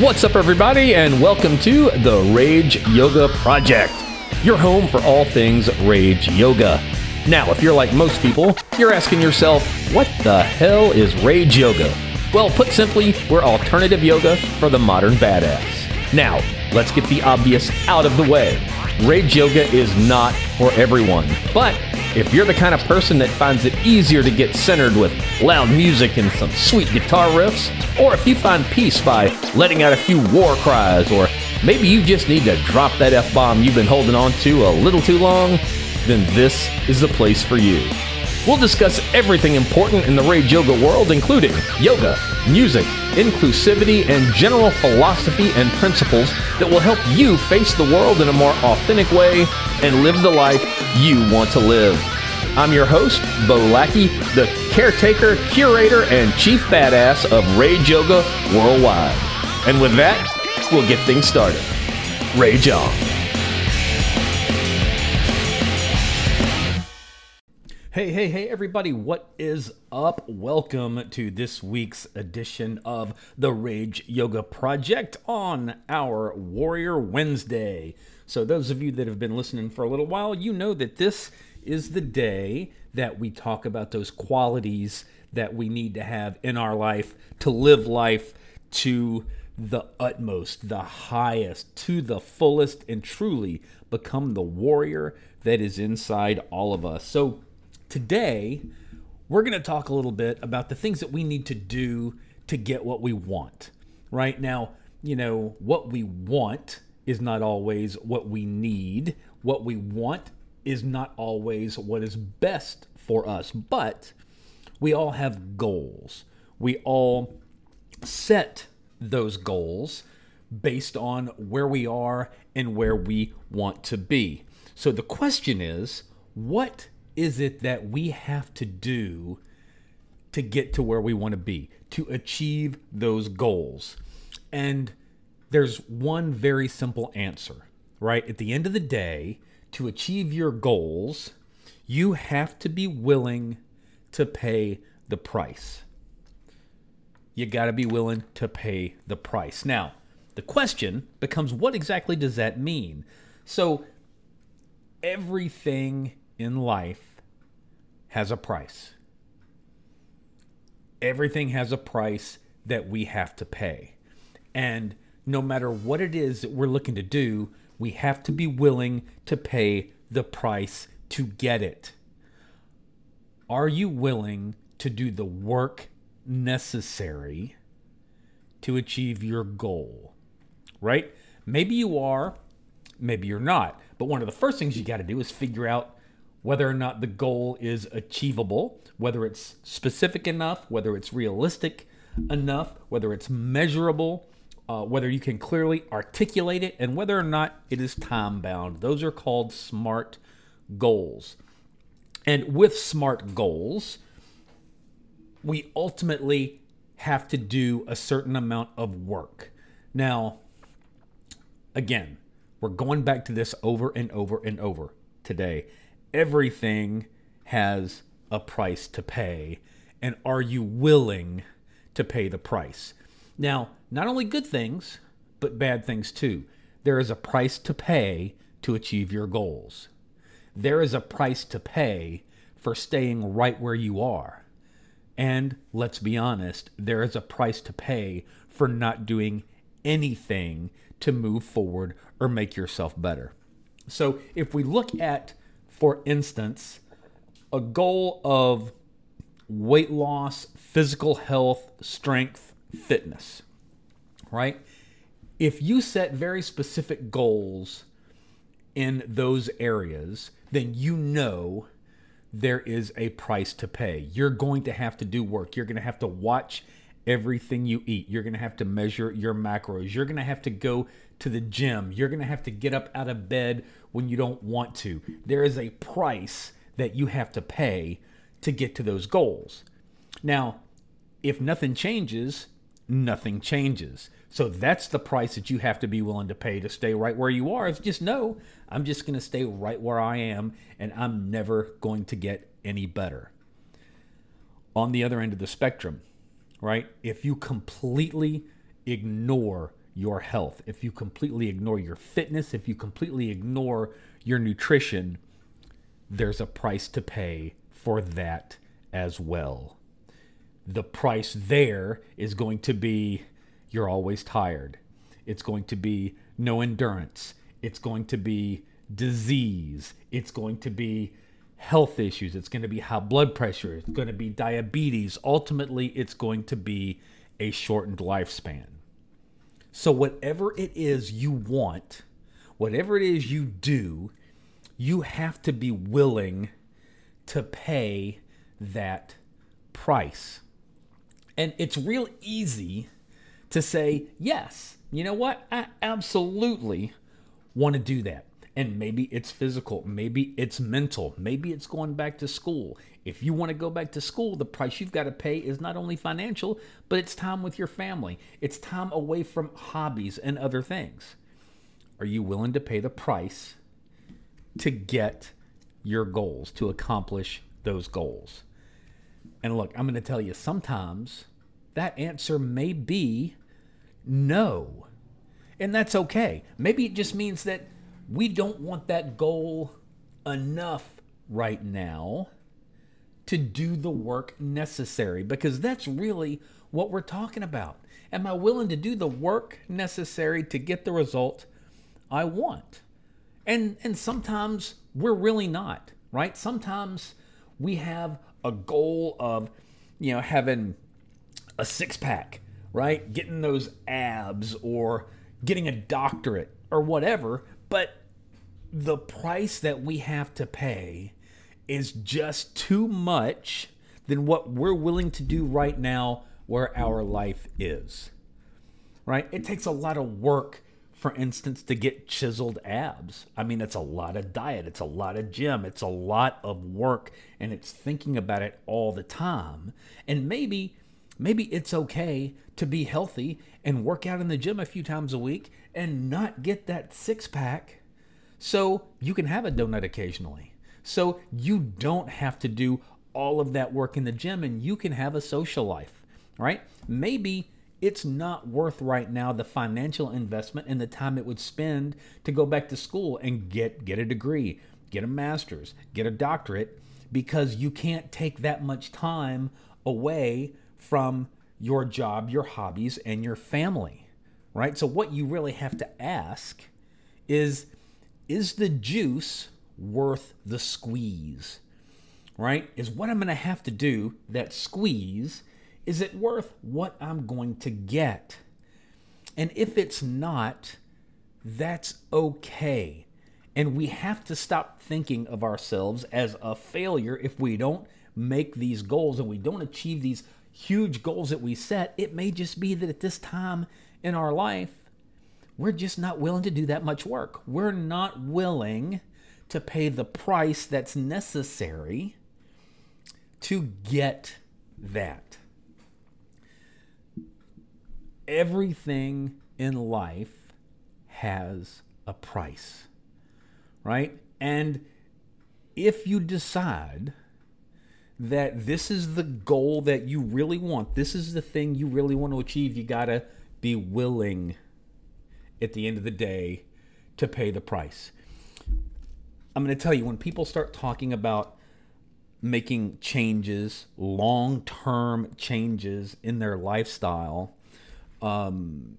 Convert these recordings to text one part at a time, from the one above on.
What's up, everybody, and welcome to the Rage Yoga Project, your home for all things Rage Yoga. Now, if you're like most people, you're asking yourself, what the hell is Rage Yoga? Well, put simply, we're alternative yoga for the modern badass. Now, let's get the obvious out of the way. Rage Yoga is not for everyone, but if you're the kind of person that finds it easier to get centered with loud music and some sweet guitar riffs, or if you find peace by letting out a few war cries, or maybe you just need to drop that F bomb you've been holding on to a little too long, then this is the place for you. We'll discuss everything important in the Rage Yoga world, including yoga, music, inclusivity, and general philosophy and principles that will help you face the world in a more authentic way and live the life you want to live. I'm your host, Bo Lackey, the caretaker, curator, and chief badass of Rage Yoga Worldwide. And with that, we'll get things started. Rage on. Hey, hey, everybody, what is up? Welcome to this week's edition of the Rage Yoga Project on our Warrior Wednesday. So, those of you that have been listening for a little while, you know that this is the day that we talk about those qualities that we need to have in our life to live life to the utmost, the highest, to the fullest, and truly become the warrior that is inside all of us. So, Today, we're going to talk a little bit about the things that we need to do to get what we want. Right now, you know, what we want is not always what we need. What we want is not always what is best for us. But we all have goals. We all set those goals based on where we are and where we want to be. So the question is, what is it that we have to do to get to where we want to be, to achieve those goals? And there's one very simple answer, right? At the end of the day, to achieve your goals, you have to be willing to pay the price. You got to be willing to pay the price. Now, the question becomes what exactly does that mean? So, everything in life has a price. Everything has a price that we have to pay. And no matter what it is that we're looking to do, we have to be willing to pay the price to get it. Are you willing to do the work necessary to achieve your goal? Right? Maybe you are, maybe you're not. But one of the first things you got to do is figure out whether or not the goal is achievable, whether it's specific enough, whether it's realistic enough, whether it's measurable, uh, whether you can clearly articulate it, and whether or not it is time bound. Those are called SMART goals. And with SMART goals, we ultimately have to do a certain amount of work. Now, again, we're going back to this over and over and over today everything has a price to pay. And are you willing to pay the price? Now, not only good things, but bad things too. There is a price to pay to achieve your goals. There is a price to pay for staying right where you are. And let's be honest, there is a price to pay for not doing anything to move forward or make yourself better. So if we look at for instance, a goal of weight loss, physical health, strength, fitness, right? If you set very specific goals in those areas, then you know there is a price to pay. You're going to have to do work. You're going to have to watch everything you eat. You're going to have to measure your macros. You're going to have to go to the gym. You're going to have to get up out of bed when you don't want to. There is a price that you have to pay to get to those goals. Now, if nothing changes, nothing changes. So that's the price that you have to be willing to pay to stay right where you are. Is just know I'm just going to stay right where I am and I'm never going to get any better. On the other end of the spectrum, right? If you completely ignore your health, if you completely ignore your fitness, if you completely ignore your nutrition, there's a price to pay for that as well. The price there is going to be you're always tired. It's going to be no endurance. It's going to be disease. It's going to be health issues. It's going to be high blood pressure. It's going to be diabetes. Ultimately, it's going to be a shortened lifespan. So, whatever it is you want, whatever it is you do, you have to be willing to pay that price. And it's real easy to say, yes, you know what? I absolutely want to do that. And maybe it's physical, maybe it's mental, maybe it's going back to school. If you want to go back to school, the price you've got to pay is not only financial, but it's time with your family. It's time away from hobbies and other things. Are you willing to pay the price to get your goals, to accomplish those goals? And look, I'm going to tell you, sometimes that answer may be no. And that's okay. Maybe it just means that we don't want that goal enough right now to do the work necessary because that's really what we're talking about. Am I willing to do the work necessary to get the result I want? And and sometimes we're really not, right? Sometimes we have a goal of you know having a six pack, right? Getting those abs or getting a doctorate or whatever, but the price that we have to pay is just too much than what we're willing to do right now where our life is. Right? It takes a lot of work, for instance, to get chiseled abs. I mean, it's a lot of diet, it's a lot of gym, it's a lot of work, and it's thinking about it all the time. And maybe maybe it's okay to be healthy and work out in the gym a few times a week and not get that six pack so you can have a donut occasionally. So you don't have to do all of that work in the gym and you can have a social life, right? Maybe it's not worth right now the financial investment and the time it would spend to go back to school and get get a degree, get a master's, get a doctorate because you can't take that much time away from your job, your hobbies and your family, right? So what you really have to ask is is the juice worth the squeeze? Right? Is what I'm going to have to do, that squeeze, is it worth what I'm going to get? And if it's not, that's okay. And we have to stop thinking of ourselves as a failure if we don't make these goals and we don't achieve these huge goals that we set. It may just be that at this time in our life, we're just not willing to do that much work. We're not willing to pay the price that's necessary to get that. Everything in life has a price, right? And if you decide that this is the goal that you really want, this is the thing you really want to achieve, you got to be willing at the end of the day to pay the price. I'm going to tell you when people start talking about making changes, long term changes in their lifestyle, um,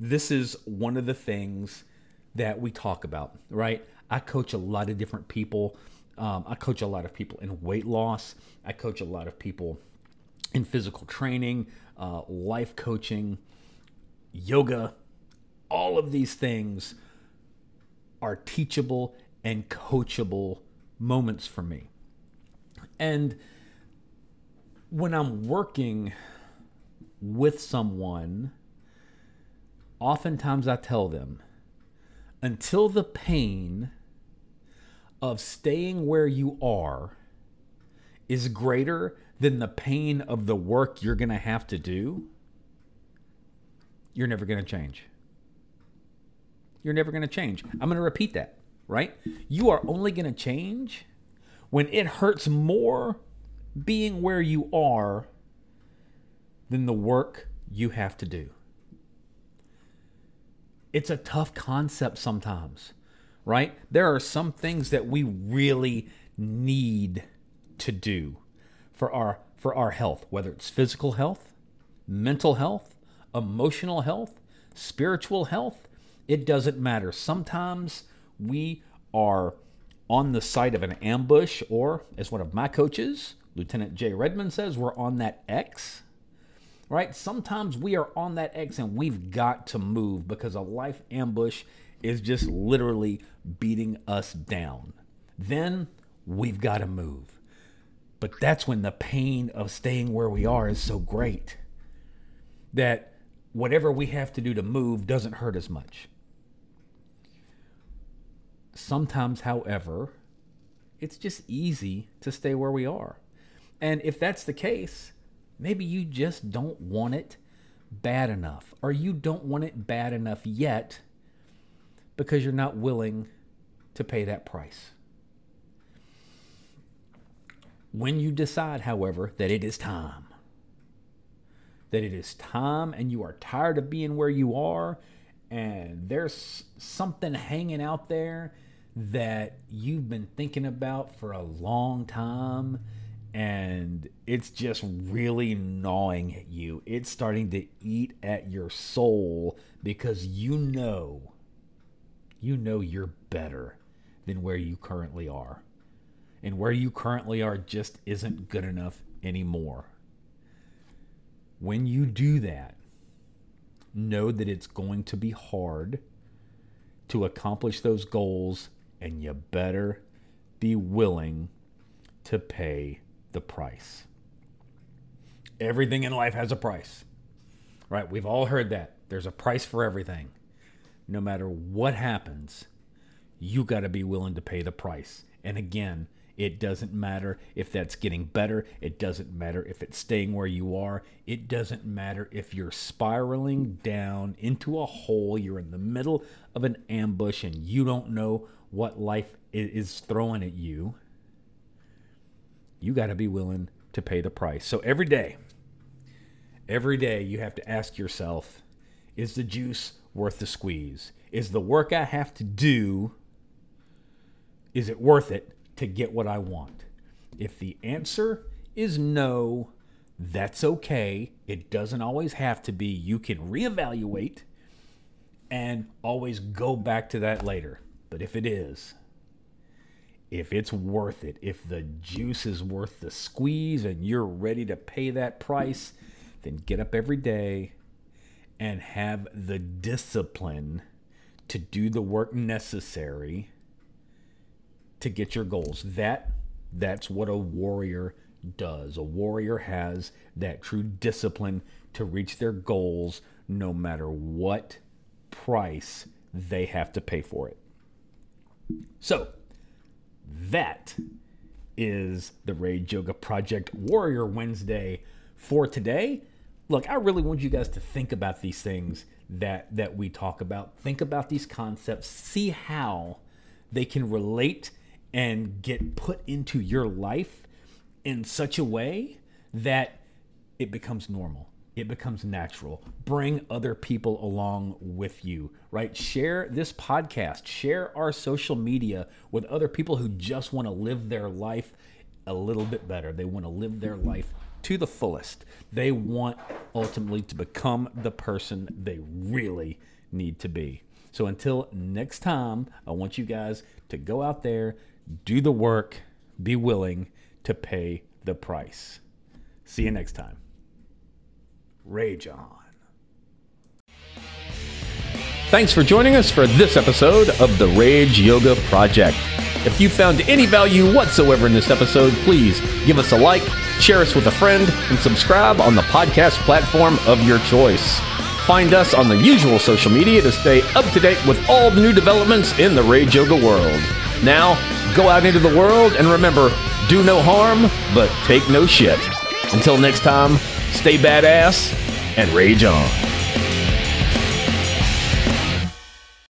this is one of the things that we talk about, right? I coach a lot of different people. Um, I coach a lot of people in weight loss. I coach a lot of people in physical training, uh, life coaching, yoga, all of these things are teachable and coachable moments for me. And when I'm working with someone, oftentimes I tell them until the pain of staying where you are is greater than the pain of the work you're going to have to do, you're never going to change you're never going to change. I'm going to repeat that, right? You are only going to change when it hurts more being where you are than the work you have to do. it's a tough concept sometimes, right? There are some things that we really need to do for our for our health, whether it's physical health, mental health, emotional health, spiritual health, it doesn't matter. Sometimes we are on the site of an ambush, or as one of my coaches, Lieutenant Jay Redman says, we're on that X. Right? Sometimes we are on that X and we've got to move because a life ambush is just literally beating us down. Then we've got to move. But that's when the pain of staying where we are is so great that whatever we have to do to move doesn't hurt as much. Sometimes, however, it's just easy to stay where we are. And if that's the case, maybe you just don't want it bad enough, or you don't want it bad enough yet because you're not willing to pay that price. When you decide, however, that it is time, that it is time and you are tired of being where you are, and there's something hanging out there that you've been thinking about for a long time and it's just really gnawing at you. It's starting to eat at your soul because you know, you know you're better than where you currently are. And where you currently are just isn't good enough anymore. When you do that, know that it's going to be hard to accomplish those goals and you better be willing to pay the price. Everything in life has a price, right? We've all heard that. There's a price for everything. No matter what happens, you got to be willing to pay the price. And again, it doesn't matter if that's getting better. It doesn't matter if it's staying where you are. It doesn't matter if you're spiraling down into a hole. You're in the middle of an ambush and you don't know what life is throwing at you, you got to be willing to pay the price. So every day, every day you have to ask yourself, is the juice worth the squeeze? Is the work I have to do is it worth it to get what I want? If the answer is no, that's okay. It doesn't always have to be. You can reevaluate and always go back to that later. But if it is, if it's worth it, if the juice is worth the squeeze and you're ready to pay that price, then get up every day and have the discipline to do the work necessary to get your goals. That that's what a warrior does. A warrior has that true discipline to reach their goals no matter what price they have to pay for it. So, that is the Rage Yoga Project Warrior Wednesday for today. Look, I really want you guys to think about these things that that we talk about. Think about these concepts, see how they can relate and get put into your life in such a way that it becomes normal it becomes natural. Bring other people along with you, right? Share this podcast, share our social media with other people who just want to live their life a little bit better. They want to live their life to the fullest. They want ultimately to become the person they really need to be. So until next time, I want you guys to go out there, do the work, be willing to pay the price. See you next time. Rage On. Thanks for joining us for this episode of the Rage Yoga Project. If you found any value whatsoever in this episode, please give us a like, share us with a friend, and subscribe on the podcast platform of your choice. Find us on the usual social media to stay up to date with all the new developments in the Rage Yoga world. Now, go out into the world and remember do no harm, but take no shit. Until next time, Stay badass and rage on.